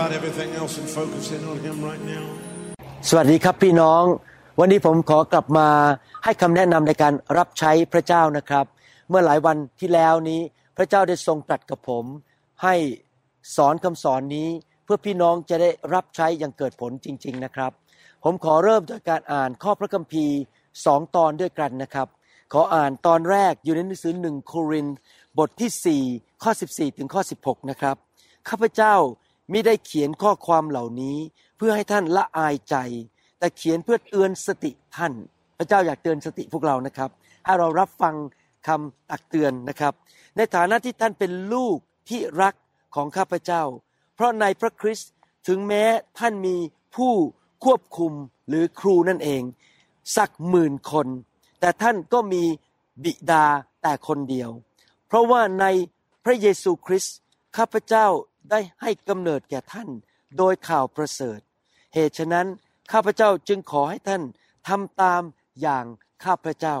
About everything else and focus in on Him right now. สวัสดีครับพี่น้อง วันนี้ผมขอกลับมาให้คำแนะนำในการรับใช้พระเจ้านะครับ เมื่อหลายวันที่แล้วนี้ พระเจ้าได้ทรงตรัสกับผม ให้สอนคำสอนนี้ เพื่อพี่น้องจะได้รับใช้อย่างเกิดผลจริง ๆนะครับ ผมขอเริ่มจากการอ่านข้อพระคัมภีร์สองตอนด้วยกันนะครับ ขออ่านตอนแรกอยู่ในหนังสือหนึ่งโครินบทที่4ข้อ 14 ถึงข้อ 16 นะครับข้าพเจ้า มิได้เขียนข้อความเหล่านี้เพื่อให้ท่านละอายใจ แต่เขียนเพื่อเตือนสติท่าน พระเจ้าอยากเตือนสติพวกเรานะครับให้เรารับฟังคำตักเตือนนะครับ ในฐานะที่ท่านเป็นลูกที่รักของข้าพเจ้า เพราะในพระคริสต์ถึงแม้ท่านมีผู้ควบคุมหรือครูนั่นเอง สักหมื่นคน แต่ท่านก็มีบิดาแต่คนเดียว เพราะว่าในพระเยซูคริสต์ข้าพเจ้า ได้ให้กำเนิดแก่ท่านโดยข่าวประเสริฐ เหตุฉะนั้นข้าพเจ้าจึงขอให้ท่านทำตามอย่างข้าพเจ้า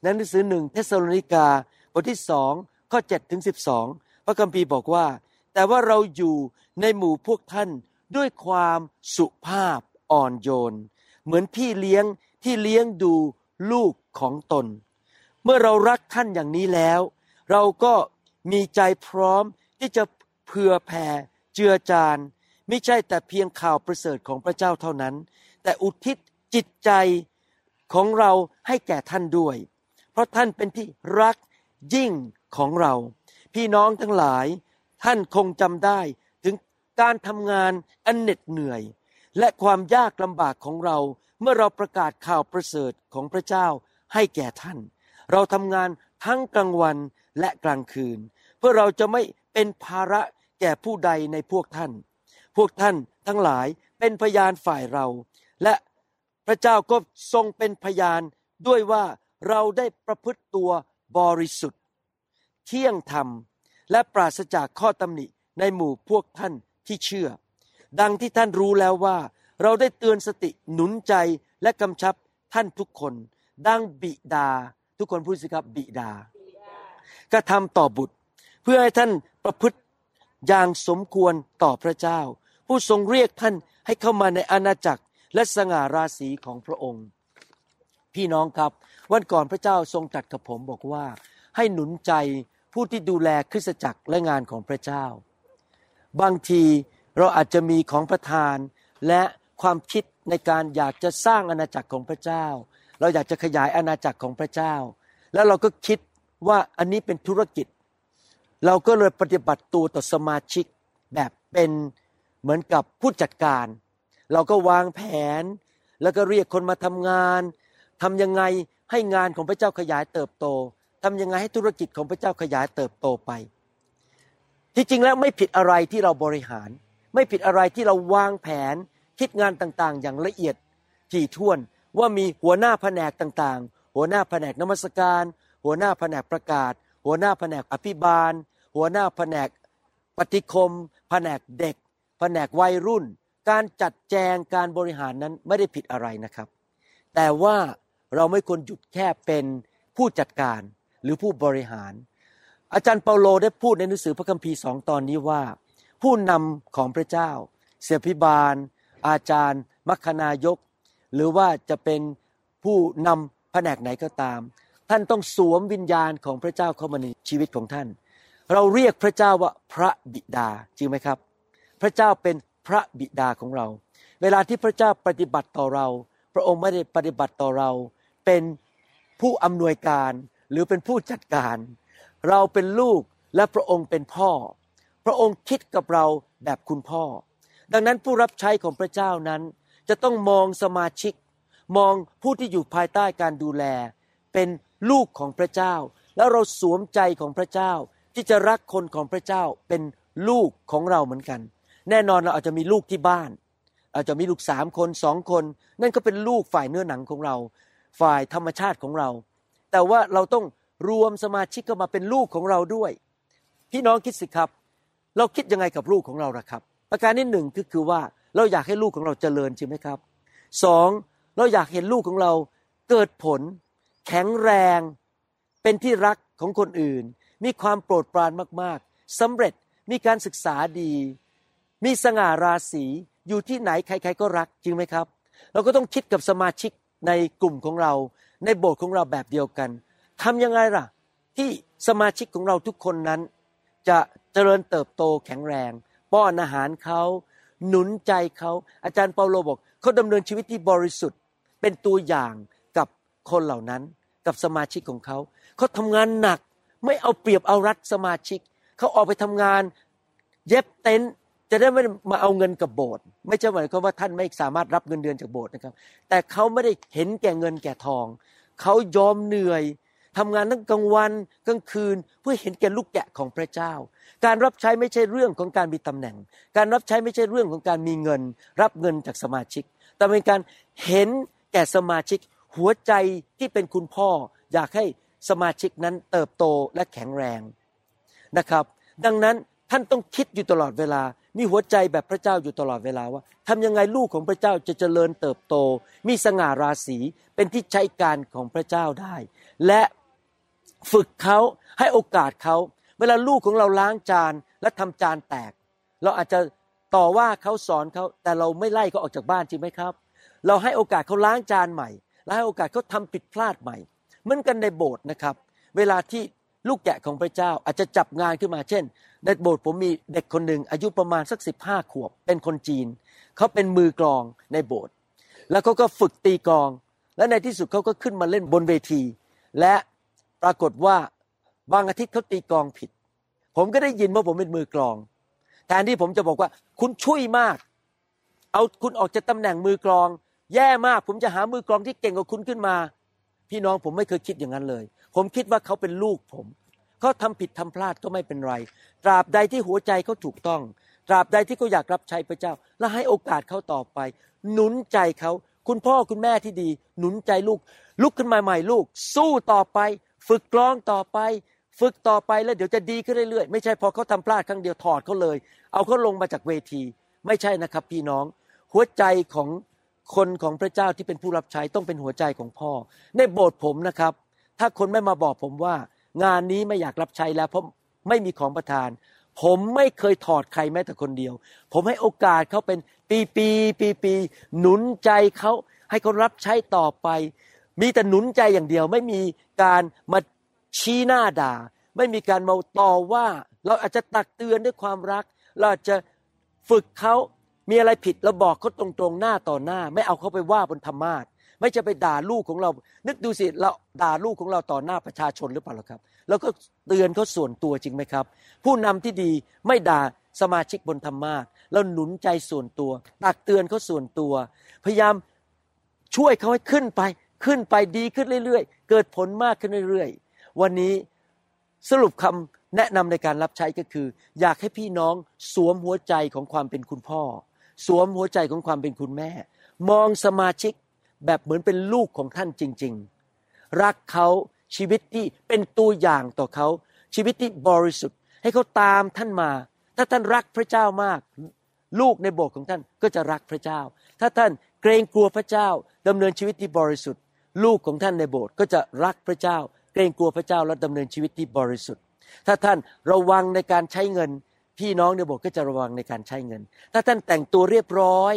ในหนังสือหนึ่งเทสโลนิกาบทที่สองข้อ7ถึง12 พระคัมภีร์บอกว่า แต่ว่าเราอยู่ในหมู่พวกท่านด้วยความสุภาพอ่อนโยน เหมือนพี่เลี้ยงที่เลี้ยงดูลูกของตน เมื่อเรารักท่านอย่างนี้แล้ว เราก็มีใจพร้อมที่จะ เผื่อแผ่เจือจานไม่ใช่แต่เพียงข่าวประเสริฐของพระเจ้าเท่านั้น แต่อุทิศจิตใจของเราให้แก่ท่านด้วย เพราะท่านเป็นที่รักยิ่งของเรา พี่น้องทั้งหลายท่านคงจำได้ถึงการทำงานอันเหน็ดเหนื่อย และความยากลำบากของเราเมื่อเราประกาศข่าวประเสริฐของพระเจ้าให้แก่ท่าน เราทำงานทั้งกลางวันและกลางคืน เพื่อเราจะไม่ เป็นภาระแก่ผู้ใดในพวกท่าน พวกท่านทั้งหลายเป็นพยานฝ่ายเรา และพระเจ้าก็ทรงเป็นพยานด้วยว่าเราได้ประพฤติตัวบริสุทธิ์ เที่ยงธรรมและปราศจากข้อตำหนิในหมู่พวกท่านที่เชื่อ ดังที่ท่านรู้แล้วว่า เราได้เตือนสติหนุนใจและกำชับท่านทุกคน ดังบิดา ทุกคนพูดสิครับบิดากระทำต่อบุตร เพื่อให้ท่าน ประพฤติอย่างสมควรต่อพระเจ้า ผู้ทรงเรียกท่านให้เข้ามาในอาณาจักรและสง่าราศีของพระองค์ พี่น้องครับ วันก่อนพระเจ้าทรงตรัสกับผมบอกว่า ให้หนุนใจผู้ที่ดูแลคริสตจักรและงานของพระเจ้า บางทีเราอาจจะมีของประทานและความคิดในการอยากจะสร้างอาณาจักรของพระเจ้า เราอยากจะขยายอาณาจักรของพระเจ้า แล้วเราก็คิดว่าอันนี้เป็นธุรกิจ เราก็เลยปฏิบัติตัวต่อสมาชิกแบบเป็นเหมือนกับผู้จัดการ เราก็วางแผน แล้วก็เรียกคนมาทำงานทำยังไงให้งานของพระเจ้าขยายเติบโตทำยังไงให้ธุรกิจของพระเจ้าขยายเติบโตไป ที่จริงแล้วไม่ผิดอะไรที่เราบริหาร ไม่ผิดอะไรที่เราวางแผน คิดงานต่างๆ อย่างละเอียดถี่ถ้วนว่ามีหัวหน้าแผนกต่างๆ หัวหน้าแผนกนมัสการ หัวหน้าแผนกประกาศ หัวหน้าแผนกอภิบาล หัวหน้าแผนกปฏิคม แผนกเด็ก แผนกวัยรุ่น การจัดแจงการบริหารนั้นไม่ได้ผิดอะไรนะครับ แต่ว่าเราไม่ควรหยุดแค่เป็นผู้จัดการหรือผู้บริหาร อาจารย์เปาโลได้พูดในหนังสือพระคัมภีร์สองตอนนี้ว่า ผู้นำของพระเจ้า เสียพิบาล อาจารย์ มัคคณายก หรือว่าจะเป็นผู้นำแผนกไหนก็ตาม ท่านต้องสวมวิญญาณของพระเจ้าเข้ามาในชีวิตของท่าน เราเรียกพระเจ้าว่าพระบิดาจริงไหมครับ พระเจ้าเป็นพระบิดาของเรา เวลาที่พระเจ้าปฏิบัติต่อเรา พระองค์ไม่ได้ปฏิบัติต่อเรา เป็นผู้อำนวยการหรือเป็นผู้จัดการ เราเป็นลูกและพระองค์เป็นพ่อ พระองค์คิดกับเราแบบคุณพ่อ ดังนั้นผู้รับใช้ของพระเจ้านั้น จะต้องมองสมาชิก มองผู้ที่อยู่ภายใต้การดูแล เป็นลูกของพระเจ้า แล้วเราสวมใจของพระเจ้า ที่จะรักคนของพระเจ้าเป็นลูกของเราเหมือนกัน แน่นอนเราอาจจะมีลูกที่บ้าน อาจจะมีลูกสามคนสองคน นั่นก็เป็นลูกฝ่ายเนื้อหนังของเรา ฝ่ายธรรมชาติของเรา แต่ว่าเราต้องรวมสมาชิกเข้ามาเป็นลูกของเราด้วย พี่น้องคิดสิครับ เราคิดยังไงกับลูกของเราล่ะครับ ประการที่หนึ่งคือคือว่าเราอยากให้ลูกของเราเจริญใช่ไหมครับสองเราอยากเห็นลูกของเราเกิดผล แข็งแรง เป็นที่รักของคนอื่น มีความโปรดปรานมากๆสำเร็จมีการศึกษาดี มีสง่าราศีอยู่ที่ไหนใคร ๆ ก็รักจริงไหมครับ เราก็ต้องคิดกับสมาชิกในกลุ่มของเรา ในโบสถ์ของเราแบบเดียวกันทำยังไงล่ะ ที่สมาชิกของเราทุกคนนั้น จะเจริญเติบโตแข็งแรง ป้อนอาหารเขาหนุนใจเขาอาจารย์เปาโลบอกเขาดำเนินชีวิตที่บริสุทธิ์ เป็นตัวอย่างกับคนเหล่านั้น กับสมาชิกของเขาเขาทำงานหนัก ไม่เอาเปรียบเอารัดสมาชิก เขาออกไปทำงาน เย็บเต็นท์จะได้ไม่มาเอาเงินกับโบสถ์ไม่ใช่หมายความว่าท่านไม่สามารถรับเงินเดือนจากโบสถ์นะครับ แต่เขาไม่ได้เห็นแก่เงินแก่ทอง เขายอมเหนื่อยทำงานทั้งกลางวันกลางคืนเพื่อเห็นแก่ลูกแกะของพระเจ้า การรับใช้ไม่ใช่เรื่องของการมีตำแหน่ง การรับใช้ไม่ใช่เรื่องของการมีเงิน รับเงินจากสมาชิก แต่เป็นการเห็นแก่สมาชิกหัวใจที่เป็นคุณพ่อ อยากให้ สมาชิกนั้นเติบโตและแข็งแรงนะครับ ดังนั้นท่านต้องคิดอยู่ตลอดเวลา มีหัวใจแบบพระเจ้าอยู่ตลอดเวลาว่าทำยังไงลูกของพระเจ้าจะเจริญเติบโต มีสง่าราศีเป็นที่ใช้การของพระเจ้าได้ และฝึกเขาให้โอกาสเขาเวลาลูกของเราล้างจานและทำจานแตก เราอาจจะต่อว่าเขาสอนเขาแต่เราไม่ไล่เขาออกจากบ้านจริงไหมครับ เราให้โอกาสเขาล้างจานใหม่ และให้โอกาสเขาทำผิดพลาดใหม่ เหมือนกันในโบสถ์นะครับ เวลาที่ลูกแกะของพระเจ้าอาจจะจับงานขึ้นมาเช่น ในโบสถ์ผมมีเด็กคนหนึ่งอายุประมาณสักสิบห้าขวบ เป็นคนจีน เขาเป็นมือกลองในโบสถ์แล้วเขาก็ฝึกตีกลอง และในที่สุดเขาก็ขึ้นมาเล่นบนเวที และปรากฏว่าบางอาทิตย์เขาตีกลองผิด ผมก็ได้ยินว่าผมเป็นมือกลองแทนที่ผมจะบอกว่าคุณช่วยมาก เอาคุณออกจากตาแหน่งมือกลอง แย่มากผมจะหามือกลองที่เก่งกว่าคุณขึ้นมา พี่น้องผมไม่เคยคิดอย่างนั้นเลย ผมคิดว่าเขาเป็นลูกผม เขาทำผิดทำพลาดก็ไม่เป็นไร ตราบใดที่หัวใจเขาถูกต้อง ตราบใดที่เขาอยากรับใช้พระเจ้า และให้โอกาสเขาต่อไป หนุนใจเขา คุณพ่อคุณแม่ที่ดี หนุนใจลูก ลุกขึ้นมาใหม่ลูก สู้ต่อไป ฝึกกลองต่อไป ฝึกต่อไปแล้วเดี๋ยวจะดีขึ้นเรื่อยๆ ไม่ใช่พอเขาทำพลาดครั้งเดียวถอดเขาเลย เอาเขาลงมาจากเวที ไม่ใช่นะครับ พี่น้อง หัวใจของ คนของพระเจ้าที่เป็นผู้รับใช้ต้องเป็นหัวใจของพ่อ ในโบสถ์ผมนะครับ ถ้าคนไม่มาบอกผมว่า งานนี้ไม่อยากรับใช้แล้วเพราะไม่มีของประทาน ผมไม่เคยถอดใครแม้แต่คนเดียว ผมให้โอกาสเขาเป็นปีปีปีปีหนุนใจเขาให้เขารับใช้ต่อไป มีแต่หนุนใจอย่างเดียว ไม่มีการมาชี้หน้าด่า ไม่มีการมาต่อว่า เราอาจจะตักเตือนด้วยความรัก เราอาจจะฝึกเขา มีอะไรผิดเราบอกเขาตรงๆหน้าต่อหน้า ไม่เอาเขาไปว่าบนธรรมาทไม่จะไปด่าลูกของเรา นึกดูสิเราด่าลูกของเราต่อหน้าประชาชนหรือเปล่าครับเราก็เตือนเขาส่วนตัวจริงไหมครับ ผู้นำที่ดีไม่ด่าสมาชิกบนธรรมาทเราหนุนใจส่วนตัว ตักเตือนเขาส่วนตัว พยายามช่วยเขาให้ขึ้นไป ขึ้นไปดีขึ้นเรื่อยๆ เกิดผลมากขึ้นเรื่อยๆ วันนี้สรุปคำแนะนำในการรับใช้ก็คือ อยากให้พี่น้องสวมหัวใจของความเป็นคุณพ่อ สวมหัวใจของความเป็นคุณแม่ มองสมาชิกแบบเหมือนเป็นลูกของท่านจริง ๆ รักเขาชีวิตที่เป็นตัวอย่างต่อเขา ชีวิตที่บริสุทธิ์ ให้เขาตามท่านมา ถ้าท่านรักพระเจ้ามาก ลูกในโบสถ์ของท่านก็จะรักพระเจ้า ถ้าท่านเกรงกลัวพระเจ้าดำเนินชีวิตที่บริสุทธิ์ ลูกของท่านในโบสถ์ก็จะรักพระเจ้า เกรงกลัวพระเจ้าและดำเนินชีวิตที่บริสุทธิ์ ถ้าท่านระวังในการใช้เงิน พี่น้องในโบสถ์ก็จะระวังในการใช้เงิน ถ้าท่านแต่งตัวเรียบร้อย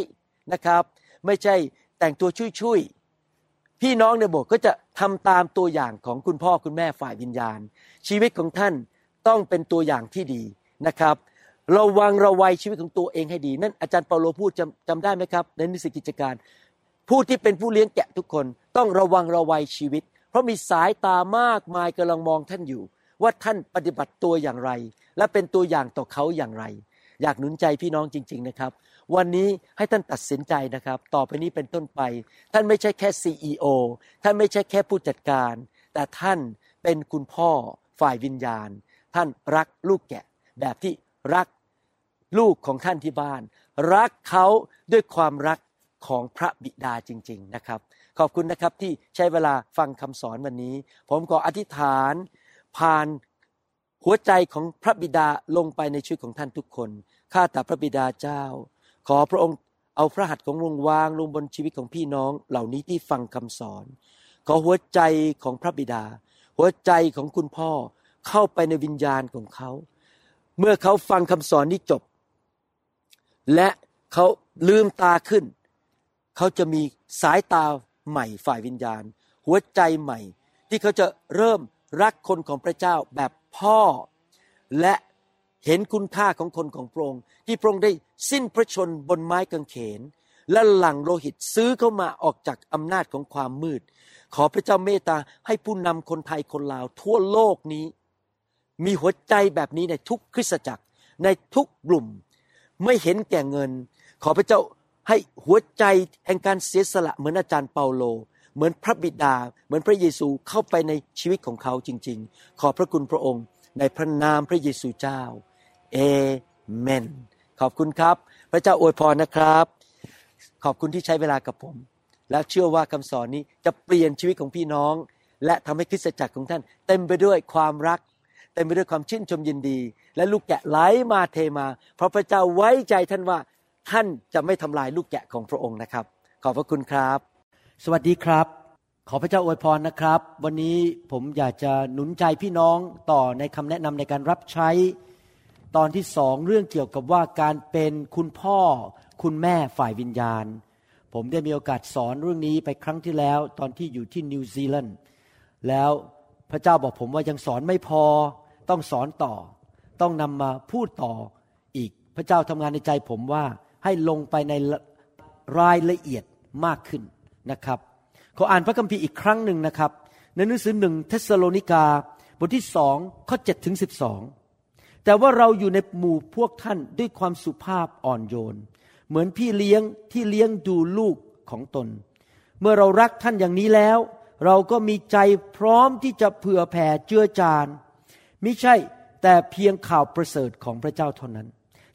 นะครับ ไม่ใช่แต่งตัวชุยๆพี่น้องในโบสถ์ก็จะทำตามตัวอย่างของคุณพ่อคุณแม่ฝ่ายวิญญาณ ชีวิตของท่านต้องเป็นตัวอย่างที่ดีนะครับระวังระวัยชีวิตของตัวเองให้ดี นั่นอาจารย์เปาโลพูดจำจำได้ไหมครับ ในนิสิตกิจการ ผู้ที่เป็นผู้เลี้ยงแกะทุกคน ต้องระวังระวัยชีวิต เพราะมีสายตามากมายกำลังมองท่านอยู่ ว่าท่านปฏิบัติตัวอย่างไร และเป็นตัวอย่างต่อเขาอย่างไร อยากหนุนใจพี่น้องจริง ๆนะครับ วันนี้ให้ท่านตัดสินใจนะครับ ต่อไปนี้เป็นต้นไป ท่านไม่ใช่แค่ CEO ท่านไม่ใช่แค่ผู้จัดการ แต่ท่านเป็นคุณพ่อฝ่ายวิญญาณ ท่านรักลูกแกะ แบบที่รักลูกของท่านที่บ้าน รักเขาด้วยความรักของพระบิดาจริง ๆนะครับ ขอบคุณนะครับที่ใช้เวลาฟังคำสอนวันนี้ ผมขออธิษฐาน ผ่าน หัวใจของพระบิดาลงไปในชีวิตของท่านทุกคน ข้าแต่พระบิดาเจ้า ขอพระองค์เอาพระหัตถ์ของลงวางลงบนชีวิตของพี่น้องเหล่านี้ที่ฟังคำสอน ขอหัวใจของพระบิดา หัวใจของคุณพ่อเข้าไปในวิญญาณของเขา เมื่อเขาฟังคำสอนนี้จบ และเขาลืมตาขึ้น เขาจะมีสายตาใหม่ฝ่ายวิญญาณ หัวใจใหม่ที่เขาจะเริ่มรักคนของพระเจ้าแบบ พ่อและเห็นคุณค่าของคนของพระองค์ที่พระองค์ได้สิ้นพระชนบนไม้กางเขน และหลังโลหิตซื้อเข้ามาออกจากอำนาจของความมืด ขอพระเจ้าเมตตาให้ผู้นำคนไทยคนลาว ทั่วโลกนี้ มีหัวใจแบบนี้ในทุกคริสตจักรในทุกกลุ่มไม่เห็นแก่เงิน ขอพระเจ้าให้หัวใจแห่งการเสียสละเหมือนอาจารย์เปาโล เหมือนพระบิดา เหมือนพระเยซูเข้าไปในชีวิตของเขาจริง ๆ ขอพระคุณพระองค์ในพระนามพระเยซูเจ้าเอเมน ขอบคุณครับ พระเจ้าอวยพรนะครับ ขอบคุณที่ใช้เวลากับผม และเชื่อว่าคำสอนนี้จะเปลี่ยนชีวิตของพี่น้อง และทำให้คริสตจักรของท่าน เต็มไปด้วยความรัก เต็มไปด้วยความชื่นชมยินดี และลูกแกะไหลมาเทมา เพราะพระเจ้าไว้ใจท่านว่าท่านจะไม่ทำลายลูกแกะของพระองค์นะครับ ขอบพระคุณครับ สวัสดีครับ ขอพระเจ้าอวยพรนะครับ วันนี้ผมอยากจะหนุนใจพี่น้องต่อในคำแนะนำในการรับใช้ ตอนที่สองเรื่องเกี่ยวกับว่าการเป็นคุณพ่อคุณแม่ฝ่ายวิญญาณ ผมได้มีโอกาสสอนเรื่องนี้ไปครั้งที่แล้ว ตอนที่อยู่ที่นิวซีแลนด์แล้วพระเจ้าบอกผมว่ายังสอนไม่พอต้องสอนต่อ ต้องนำมาพูดต่ออีก พระเจ้าทำงานในใจผมว่าให้ลงไปในรายละเอียดมากขึ้น นะครับขออ่านพระคัมภีร์อีกครั้งหนึ่งนะครับ ในหนังสือหนึ่งเทสโลนิกา บทที่สองข้อเจ็ดถึงสิบสองแต่ว่าเราอยู่ในหมู่พวกท่านด้วยความสุภาพอ่อนโยน เหมือนพี่เลี้ยงที่เลี้ยงดูลูกของตน เมื่อเรารักท่านอย่างนี้แล้ว เราก็มีใจพร้อมที่จะเผื่อแผ่เจือจานมิใช่แต่เพียงข่าวประเสริฐของพระเจ้าเท่านั้น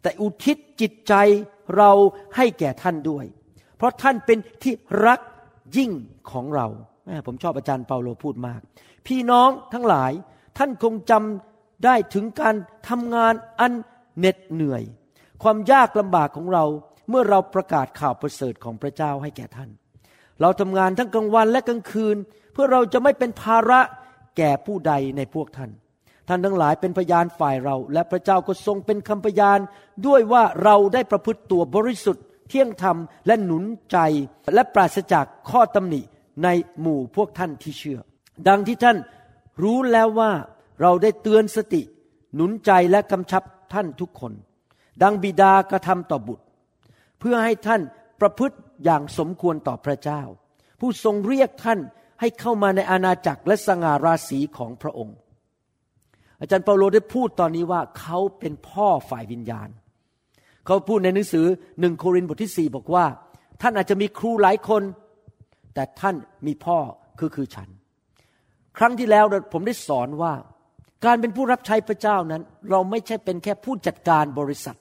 แต่อุทิศจิตใจเราให้แก่ท่านด้วย เพราะท่านเป็นที่รัก ยิ่งของเราแม่ผมชอบอาจารย์เปาโลพูดมาก พี่น้องทั้งหลายท่านคงจำได้ถึงการทำงานอันเหน็ดเหนื่อย ความยากลำบากของเราเมื่อเราประกาศข่าวประเสริฐของพระเจ้าให้แก่ท่าน เราทำงานทั้งกลางวันและกลางคืน เพื่อเราจะไม่เป็นภาระแก่ผู้ใดในพวกท่าน ท่านทั้งหลายเป็นพยานฝ่ายเรา และพระเจ้าก็ทรงเป็นคำพยานด้วยว่าเราได้ประพฤติตัวบริสุทธิ์ เที่ยงธรรมและหนุนใจและปราศจากข้อตำหนิในหมู่พวกท่านที่เชื่อ ดังที่ท่านรู้แล้วว่าเราได้เตือนสติ หนุนใจและกำชับท่านทุกคน ดังบิดากระทำต่อบุตร เพื่อให้ท่านประพฤติอย่างสมควรต่อพระเจ้า ผู้ทรงเรียกท่านให้เข้ามาในอาณาจักรและสง่าราศีของพระองค์ อาจารย์เปาโลได้พูดตอนนี้ว่าเขาเป็นพ่อฝ่ายวิญญาณ เขาพูดในหนังสือหนึ่งโครินธ์บทที่สี่บอกว่า ท่านอาจจะมีครูหลายคน แต่ท่านมีพ่อคือคือฉัน ครั้งที่แล้วผมได้สอนว่า การเป็นผู้รับใช้พระเจ้านั้น เราไม่ใช่เป็นแค่ผู้จัดการบริษัท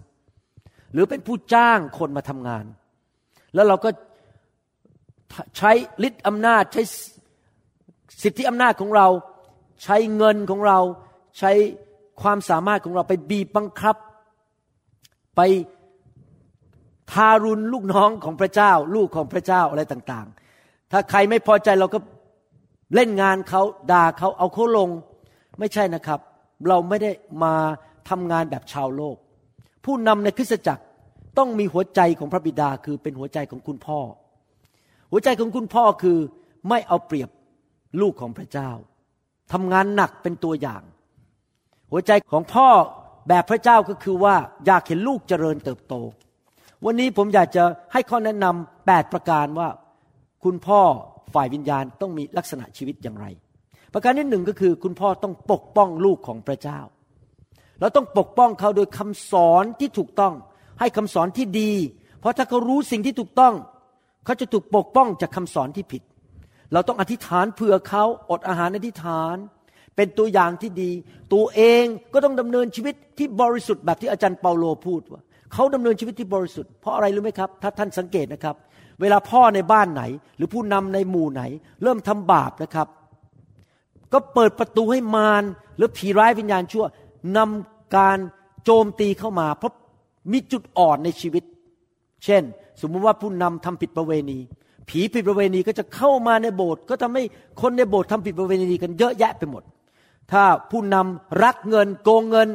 หรือเป็นผู้จ้างคนมาทำงาน แล้วเราก็ใช้ฤทธิ์อำนาจใช้สิทธิอำนาจของเรา ใช้เงินของเรา ใช้ความสามารถของเราไปบีบบังคับ ไปทารุณลูกน้องของพระเจ้า ลูกของพระเจ้าอะไรต่างๆ ถ้าใครไม่พอใจเราก็เล่นงานเขาด่าเขาเอาเขาลงไม่ใช่นะครับ เราไม่ได้มาทำงานแบบชาวโลก ผู้นำในคริสตจักรต้องมีหัวใจของพระบิดาคือเป็นหัวใจของคุณพ่อ หัวใจของคุณพ่อคือไม่เอาเปรียบลูกของพระเจ้าทำงานหนักเป็นตัวอย่าง หัวใจของพ่อ แบบพระเจ้าก็คือว่าอยากเห็นลูกเจริญเติบโต วันนี้ผมอยากจะให้ข้อแนะนำแปดประการว่า คุณพ่อฝ่ายวิญญาณต้องมีลักษณะชีวิตอย่างไร ประการที่หนึ่งก็คือคุณพ่อต้องปกป้องลูกของพระเจ้า เราต้องปกป้องเขาโดยคำสอนที่ถูกต้อง ให้คำสอนที่ดี เพราะถ้าเขารู้สิ่งที่ถูกต้อง เขาจะถูกปกป้องจากคำสอนที่ผิด เราต้องอธิษฐานเผื่อเขาอดอาหารอธิษฐาน เป็นตัวอย่างที่ดี ตัวเองก็ต้องดำเนินชีวิตที่บริสุทธิ์แบบที่อาจารย์เปาโลพูดว่าเขาดำเนินชีวิตที่บริสุทธิ์เพราะอะไรรู้ไหมครับ ถ้าท่านสังเกตนะครับ เวลาพ่อในบ้านไหน หรือผู้นำในหมู่ไหน เริ่มทำบาปนะครับ ก็เปิดประตูให้มารหรือผีร้ายวิญญาณชั่วนำการโจมตีเข้ามา เพราะมีจุดอ่อนในชีวิต เช่น สมมุติว่าผู้นำทำผิดประเวณี ผีผิดประเวณีก็จะเข้ามาในโบสถ์ก็ทำให้คนในโบสถ์ทำผิดประเวณีกันเยอะแยะไปหมด ถ้าผู้นำรักเงินโกงเงิน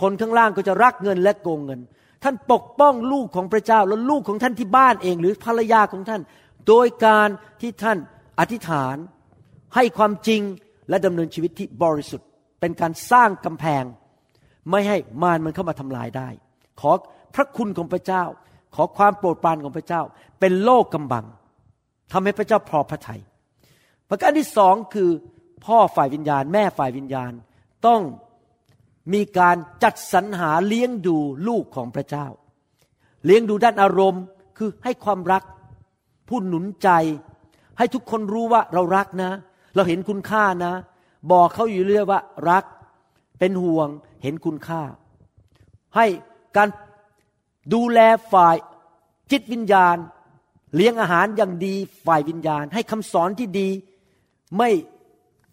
คนข้างล่างก็จะรักเงินและโกงเงิน ท่านปกป้องลูกของพระเจ้าแล้วลูกของท่านที่บ้านเอง หรือภรรยาของท่าน โดยการที่ท่านอธิษฐาน ให้ความจริงและดำเนินชีวิตที่บริสุทธิ์ เป็นการสร้างกำแพง ไม่ให้มารมันเข้ามาทำลายได้ ขอพระคุณของพระเจ้า ขอความโปรดปรานของพระเจ้า เป็นโลกกำบังทำให้พระเจ้าพอพระทยัยประการที่สองคือ พ่อฝ่ายวิญญาณ แม่ฝ่ายวิญญาณ ต้องมีการจัดสรรหาเลี้ยงดูลูกของพระเจ้า เลี้ยงดูด้านอารมณ์คือให้ความรัก ผู้หนุนใจ ให้ทุกคนรู้ว่าเรารักนะ เราเห็นคุณค่านะ บอกเขาอยู่เรื่อยว่ารัก เป็นห่วงเห็นคุณค่า ให้การดูแลฝ่ายจิตวิญญาณ เลี้ยงอาหารอย่างดีฝ่ายวิญญาณ ให้คำสอนที่ดีไม่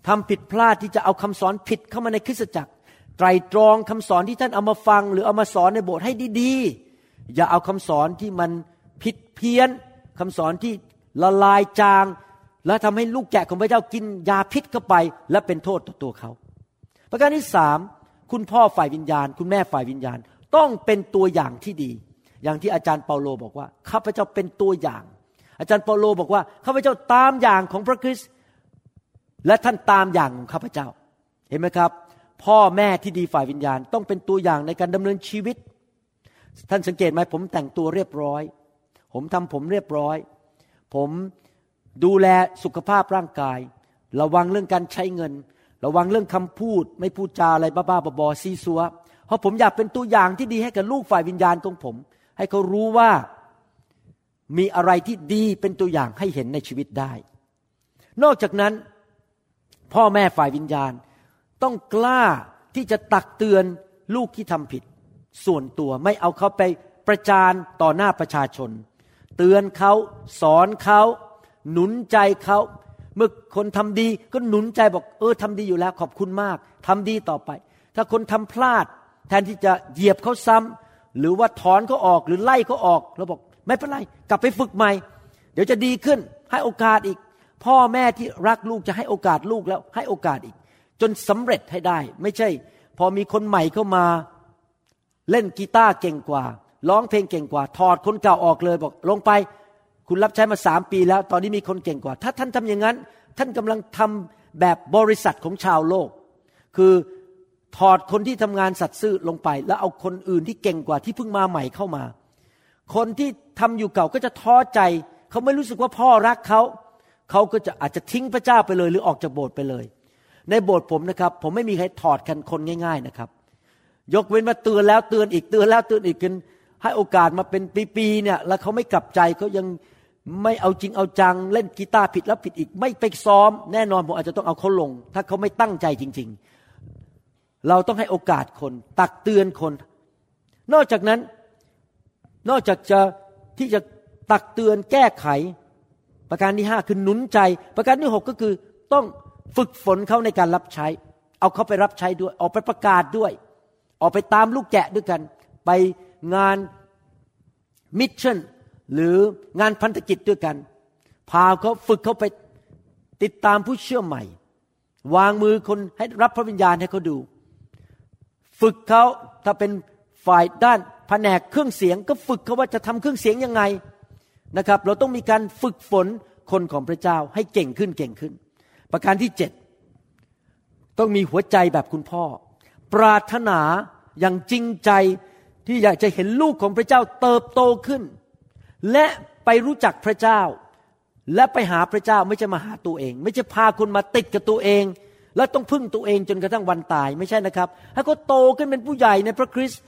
ทำผิดพลาดที่จะเอาคำสอนผิดเข้ามาในคริสตจักร ไตรตรองคำสอนที่ท่านเอามาฟัง หรือเอามาสอนในโบสถ์ให้ดีๆ อย่าเอาคำสอนที่มันผิดเพี้ยนคำสอนที่ละลายจาง และทำให้ลูกแกะของพระเจ้ากินยาพิษเข้าไป และเป็นโทษต่อตัวเขา ประการที่สามคุณพ่อฝ่ายวิญญาณ คุณแม่ฝ่ายวิญญาณ ต้องเป็นตัวอย่างที่ดี อย่างที่อาจารย์เปาโลบอกว่าข้าพเจ้าเป็นตัวอย่าง อาจารย์เปาโลบอกว่าข้าพเจ้าตามอย่างของพระคริสต์ และท่านตามอย่างข้าพเจ้า เห็นไหมครับ พ่อแม่ที่ดีฝ่ายวิญญาณ ต้องเป็นตัวอย่างในการดำเนินชีวิต ท่านสังเกตไหมผมแต่งตัวเรียบร้อย ผมทำผมเรียบร้อย ผมดูแลสุขภาพร่างกาย ระวังเรื่องการใช้เงิน ระวังเรื่องคำพูด ไม่พูดจาอะไรบ้าๆบอๆซีซัวเพราะผมอยากเป็นตัวอย่างที่ดีให้กับลูกฝ่ายวิญญาณของผม ให้เขารู้ว่ามีอะไรที่ดีเป็นตัวอย่างให้เห็นในชีวิตได้ นอกจากนั้น พ่อแม่ฝ่ายวิญญาณ ต้องกล้าที่จะตักเตือนลูกที่ทำผิด ส่วนตัวไม่เอาเขาไปประจานต่อหน้าประชาชน เตือนเขาสอนเขาหนุนใจเขาเมื่อคนทำดีก็หนุนใจบอกเออทำดีอยู่แล้วขอบคุณมากทำดีต่อไป ถ้าคนทำพลาด แทนที่จะเหยียบเขาซ้ำหรือว่าถอนเขาออกหรือไล่เขาออกเราบอกไม่เป็นไร กลับไปฝึกใหม่ เดี๋ยวจะดีขึ้นให้โอกาสอีก พ่อแม่ที่รักลูกจะให้โอกาสลูกแล้วให้โอกาสอีก จนสำเร็จให้ได้ ไม่ใช่ พอมีคนใหม่เข้ามา เล่นกีตาร์เก่งกว่าร้องเพลงเก่งกว่า ถอดคนเก่าออกเลยบอกลงไป คุณรับใช้มาสามปีแล้ว ตอนนี้มีคนเก่งกว่า ถ้าท่านทำอย่างนั้น ท่านกำลังทำแบบบริษัทของชาวโลก คือถอดคนที่ทำงานสัตซ์ซื่อลงไป แล้วเอาคนอื่นที่เก่งกว่าที่เพิ่งมาใหม่เข้ามา คนที่ทำอยู่เก่าก็จะท้อใจ เขาไม่รู้สึกว่าพ่อรักเขา เขาก็จะอาจจะทิ้งพระเจ้าไปเลย หรือออกจากโบสถ์ไปเลย ในโบสถ์ผมนะครับ ผมไม่มีใครถอดกันคนง่าย ๆนะครับ ยกเว้นมาเตือนแล้วเตือนอีกเตือนแล้วเตือนอีกกันให้โอกาสมาเป็นปีๆเนี่ยแล้วเขาไม่กลับใจเขายังไม่เอาจริงเอาจังเล่นกีตาร์ผิดแล้วผิดอีก ไม่ไปซ้อม แน่นอนผมอาจจะต้องเอาเขาลง ถ้าเขาไม่ตั้งใจจริง ๆ เราต้องให้โอกาสคน ตักเตือนคน นอกจากนั้น นอกจากจะที่จะตักเตือนแก้ไข ประการที่ห้าคือหนุนใจ ประการที่หกก็คือต้องฝึกฝนเขาในการรับใช้ เอาเขาไปรับใช้ด้วย ออกไปประกาศด้วย ออกไปตามลูกแกะด้วยกัน ไปงานมิชชั่นหรืองานพันธกิจด้วยกัน พาเขาฝึกเขาไปติดตามผู้เชื่อใหม่ วางมือคนให้รับพระวิญญาณให้เขาดู ฝึกเขาถ้าเป็นฝ่ายด้านแผนกเครื่องเสียง ก็ฝึกเขาว่าจะทำเครื่องเสียงยังไง นะครับ เราต้องมีการฝึกฝนคนของพระเจ้าให้เก่งขึ้นเก่งขึ้น ประการที่เจ็ดต้องมีหัวใจแบบคุณพ่อ ปรารถนาอย่างจริงใจที่อยากจะเห็นลูกของพระเจ้าเติบโตขึ้น และไปรู้จักพระเจ้า และไปหาพระเจ้าไม่ใช่มาหาตัวเอง ไม่ใช่พาคนมาติดกับตัวเอง แล้วต้องพึ่งตัวเองจนกระทั่งวันตายไม่ใช่นะครับให้เขาโตขึ้นเป็นผู้ใหญ่ในพระคริสต์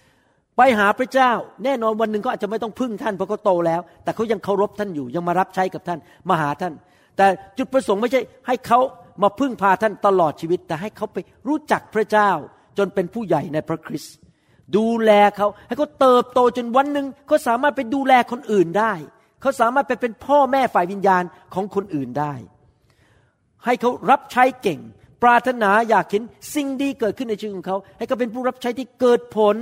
ไปหาพระเจ้า แน่นอนวันหนึ่งเขาอาจจะไม่ต้องพึ่งท่านเพราะเขาโตแล้ว แต่เขายังเคารพท่านอยู่ยังมารับใช้กับท่านมาหาท่าน แต่จุดประสงค์ไม่ใช่ให้เขามาพึ่งพาท่านตลอดชีวิต แต่ให้เขาไปรู้จักพระเจ้า จนเป็นผู้ใหญ่ในพระคริสต์ดูแลเขาให้เขาเติบโตจนวันหนึ่งเขาสามารถไปดูแลคนอื่นได้ เขาสามารถไปเป็นพ่อแม่ฝ่ายวิญญาณของคนอื่นได้ ให้เขารับใช้เก่ง ปรารถนาอยากเห็นสิ่งดีเกิดขึ้นในชีวิตของเขา ให้เขาเป็นผู้รับใช้ที่เกิดผล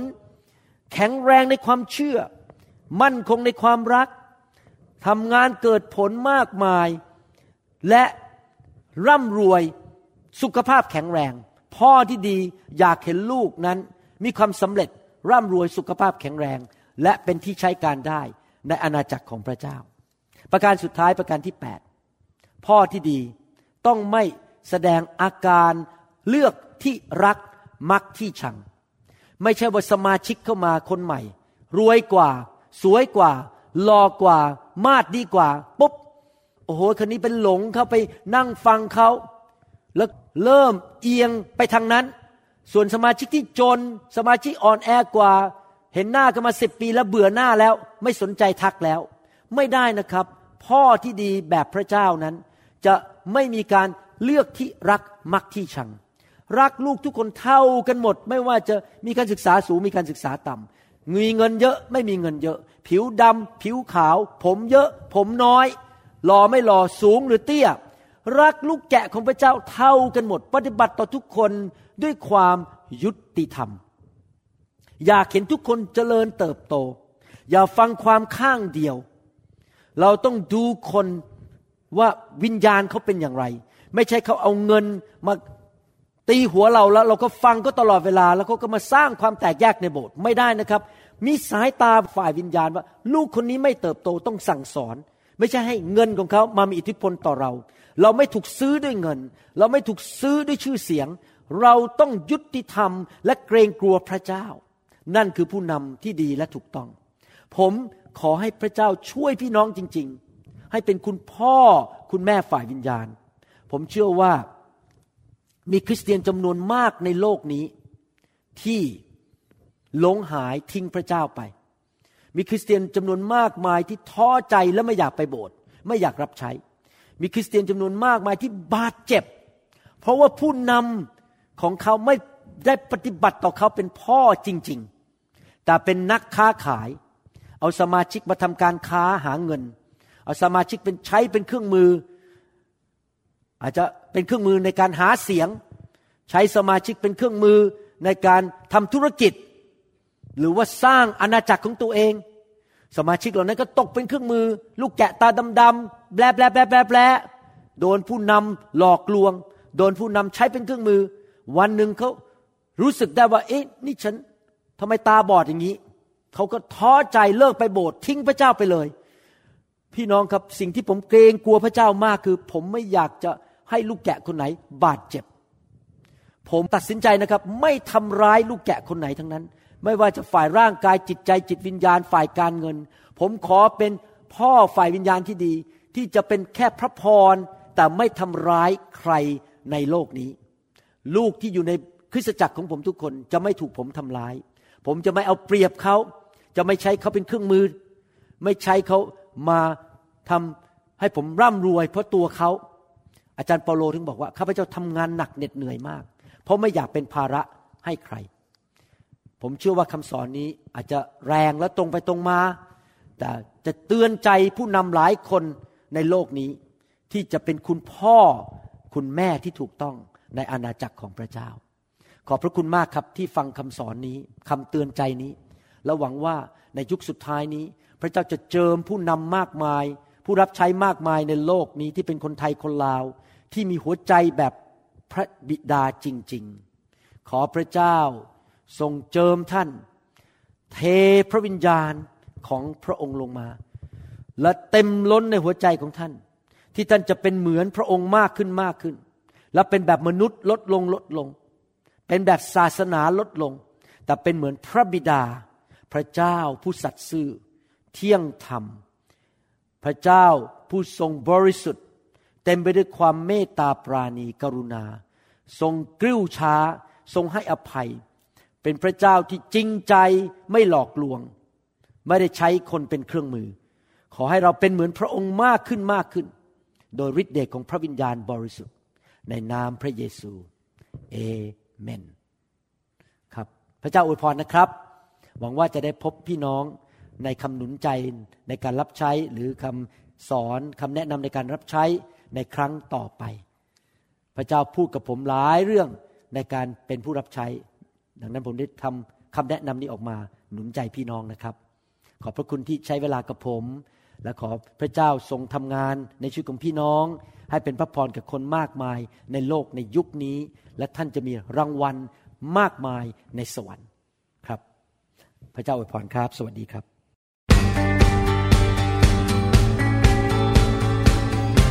แข็งแรงในความเชื่อ มั่นคงในความรักทำงานเกิดผลมากมาย และร่ำรวยสุขภาพแข็งแรง พ่อที่ดีอยากเห็นลูกนั้น มีความสำเร็จร่ำรวยสุขภาพแข็งแรง และเป็นที่ใช้การได้ในอาณาจักรของพระเจ้า ประการสุดท้ายประการที่ 8 พ่อที่ดีต้องไม่แสดงอาการเลือกที่รักมักที่ชัง ไม่ใช่ว่าสมาชิกเข้ามาคนใหม่ รวยกว่า สวยกว่าหล่อกว่า มาดดีกว่าปุ๊บโอ้โหคนนี้เป็นหลงเขาไปนั่งฟังเขาแล้วเริ่มเอียงไปทางนั้น ส่วนสมาชิกที่จน สมาชิกอ่อนแอกว่า เห็นหน้ากันมาสิบปีแล้วเบื่อหน้าแล้ว ไม่สนใจทักแล้ว ไม่ได้นะครับ พ่อที่ดีแบบพระเจ้านั้น จะไม่มีการเลือกที่รักมักที่ชัง รักลูกทุกคนเท่ากันหมด ไม่ว่าจะมีการศึกษาสูงมีการศึกษาต่ำมีเงินเยอะไม่มีเงินเยอะ ผิวดำผิวขาว ผมเยอะ ผมน้อยหล่อไม่หล่อสูงหรือเตี้ย รักลูกแกะของพระเจ้าเท่ากันหมด ปฏิบัติต่อทุกคนด้วยความยุติธรรม อยากเห็นทุกคนเจริญเติบโต อย่าฟังความข้างเดียว เราต้องดูคนว่าวิญญาณเขาเป็นอย่างไร ไม่ใช่เขาเอาเงินมา ตีหัวเราแล้วเราก็ฟังก็ตลอดเวลา แล้วเขาก็มาสร้างความแตกแยกในโบสถ์ไม่ได้นะครับ มีสายตาฝ่ายวิญญาณว่า ลูกคนนี้ไม่เติบโตต้องสั่งสอน ไม่ใช่ให้เงินของเขามามีอิทธิพลต่อเรา เราไม่ถูกซื้อด้วยเงิน เราไม่ถูกซื้อด้วยชื่อเสียง เราต้องยุติธรรม และเกรงกลัวพระเจ้า นั่นคือผู้นำที่ดีและถูกต้อง ผมขอให้พระเจ้าช่วยพี่น้องจริง ๆ ให้เป็นคุณพ่อคุณแม่ฝ่ายวิญญาณ ผมเชื่อว่า มีคริสเตียนจำนวนมากในโลกนี้ ที่หลงหายทิ้งพระเจ้าไป มีคริสเตียนจำนวนมากมายที่ท้อใจและไม่อยากไปโบสถ์ไม่อยากรับใช้ มีคริสเตียนจำนวนมากมายที่บาดเจ็บ เพราะว่าผู้นำของเขาไม่ได้ปฏิบัติต่อเขาเป็นพ่อจริง ๆ แต่เป็นนักค้าขาย เอาสมาชิกมาทำการค้าหาเงิน เอาสมาชิกเป็นใช้เป็นเครื่องมือ อาจจะ เป็นเครื่องมือในการหาเสียง ใช้สมาชิกเป็นเครื่องมือในการทำธุรกิจ หรือว่าสร้างอาณาจักรของตัวเอง สมาชิกเหล่านั้นก็ตกเป็นเครื่องมือ ลูกแกะตาดำๆแบลแบลแบลแบลแบลโดนผู้นำหลอกลวง โดนผู้นำใช้เป็นเครื่องมือ วันหนึ่งเขารู้สึกได้ว่า เอ๊ะนี่ฉันทำไมตาบอดอย่างนี้เขาก็ท้อใจเลิกไปโบสถ์ทิ้งพระเจ้าไปเลย พี่น้องครับสิ่งที่ผมเกรงกลัวพระเจ้ามากคือ ผมไม่อยากจะ ให้ลูกแกะคนไหนบาดเจ็บ ผมตัดสินใจนะครับ ไม่ทำร้ายลูกแกะคนไหนทั้งนั้น ไม่ว่าจะฝ่ายร่างกายจิตใจจิตวิญญาณฝ่ายการเงิน ผมขอเป็นพ่อฝ่ายวิญญาณที่ดี ที่จะเป็นแค่พระพร แต่ไม่ทำร้ายใครในโลกนี้ ลูกที่อยู่ในคริสตจักรของผมทุกคนจะไม่ถูกผมทำร้าย ผมจะไม่เอาเปรียบเขา จะไม่ใช้เขาเป็นเครื่องมือ ไม่ใช้เขามาทำให้ผมร่ำรวยเพราะตัวเขา อาจารย์เปาโลถึงบอกว่าข้าพเจ้าทำงานหนักเหน็ดเหนื่อยมาก เพราะไม่อยากเป็นภาระให้ใคร ผมเชื่อว่าคำสอนนี้อาจจะแรงและตรงไปตรงมา แต่จะเตือนใจผู้นำหลายคนในโลกนี้ ที่จะเป็นคุณพ่อคุณแม่ที่ถูกต้องในอาณาจักรของพระเจ้า ขอบพระคุณมากครับที่ฟังคำสอนนี้คำเตือนใจนี้และหวังว่าในยุคสุดท้ายนี้ พระเจ้าจะเจิมผู้นำมากมาย ผู้รับใช้มากมายในโลกนี้ที่เป็นคนไทยคนลาว ที่มีหัวใจแบบพระบิดาจริง ๆ ขอพระเจ้าทรงเจิมท่าน เทพระวิญญาณของพระองค์ลงมา และเต็มล้นในหัวใจของท่าน ที่ท่านจะเป็นเหมือนพระองค์มากขึ้นมากขึ้น และเป็นแบบมนุษย์ลดลงลดลง เป็นแบบศาสนาลดลง แต่เป็นเหมือนพระบิดา พระเจ้าผู้สัตย์ซื่อ เที่ยงธรรม พระเจ้าผู้ทรงบริสุทธิ์ เต็มไปด้วยความเมตตาปราณีกรุณา ทรงกริ้วช้า ทรงให้อภัย เป็นพระเจ้าที่จริงใจไม่หลอกลวง ไม่ได้ใช้คนเป็นเครื่องมือ ขอให้เราเป็นเหมือนพระองค์มากขึ้นมากขึ้น โดยฤทธิ์เดชของพระวิญญาณบริสุทธิ์ ในนามพระเยซู เอเมน ครับ พระเจ้าอวยพรนะครับ หวังว่าจะได้พบพี่น้องในคำหนุนใจในการรับใช้หรือคำสอนคำแนะนำในการรับใช้ ในครั้งต่อไป พระเจ้าพูดกับผมหลายเรื่องในการเป็นผู้รับใช้ ดังนั้นผมได้ทำคำแนะนำนี้ออกมาหนุนใจพี่น้องนะครับ ขอบพระคุณที่ใช้เวลากับผม และขอพระเจ้าทรงทำงานในชีวิตของพี่น้อง ให้เป็นพระพรกับคนมากมายในโลกในยุคนี้ และท่านจะมีรางวัลมากมายในสวรรค์ครับ พระเจ้าอวยพรครับ สวัสดีครับ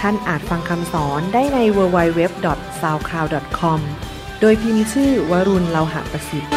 ท่านอาจฟังคำสอนได้ใน www.soundcloud.com โดยพิมพ์ชื่อวรุณเลาหะประสิทธิ์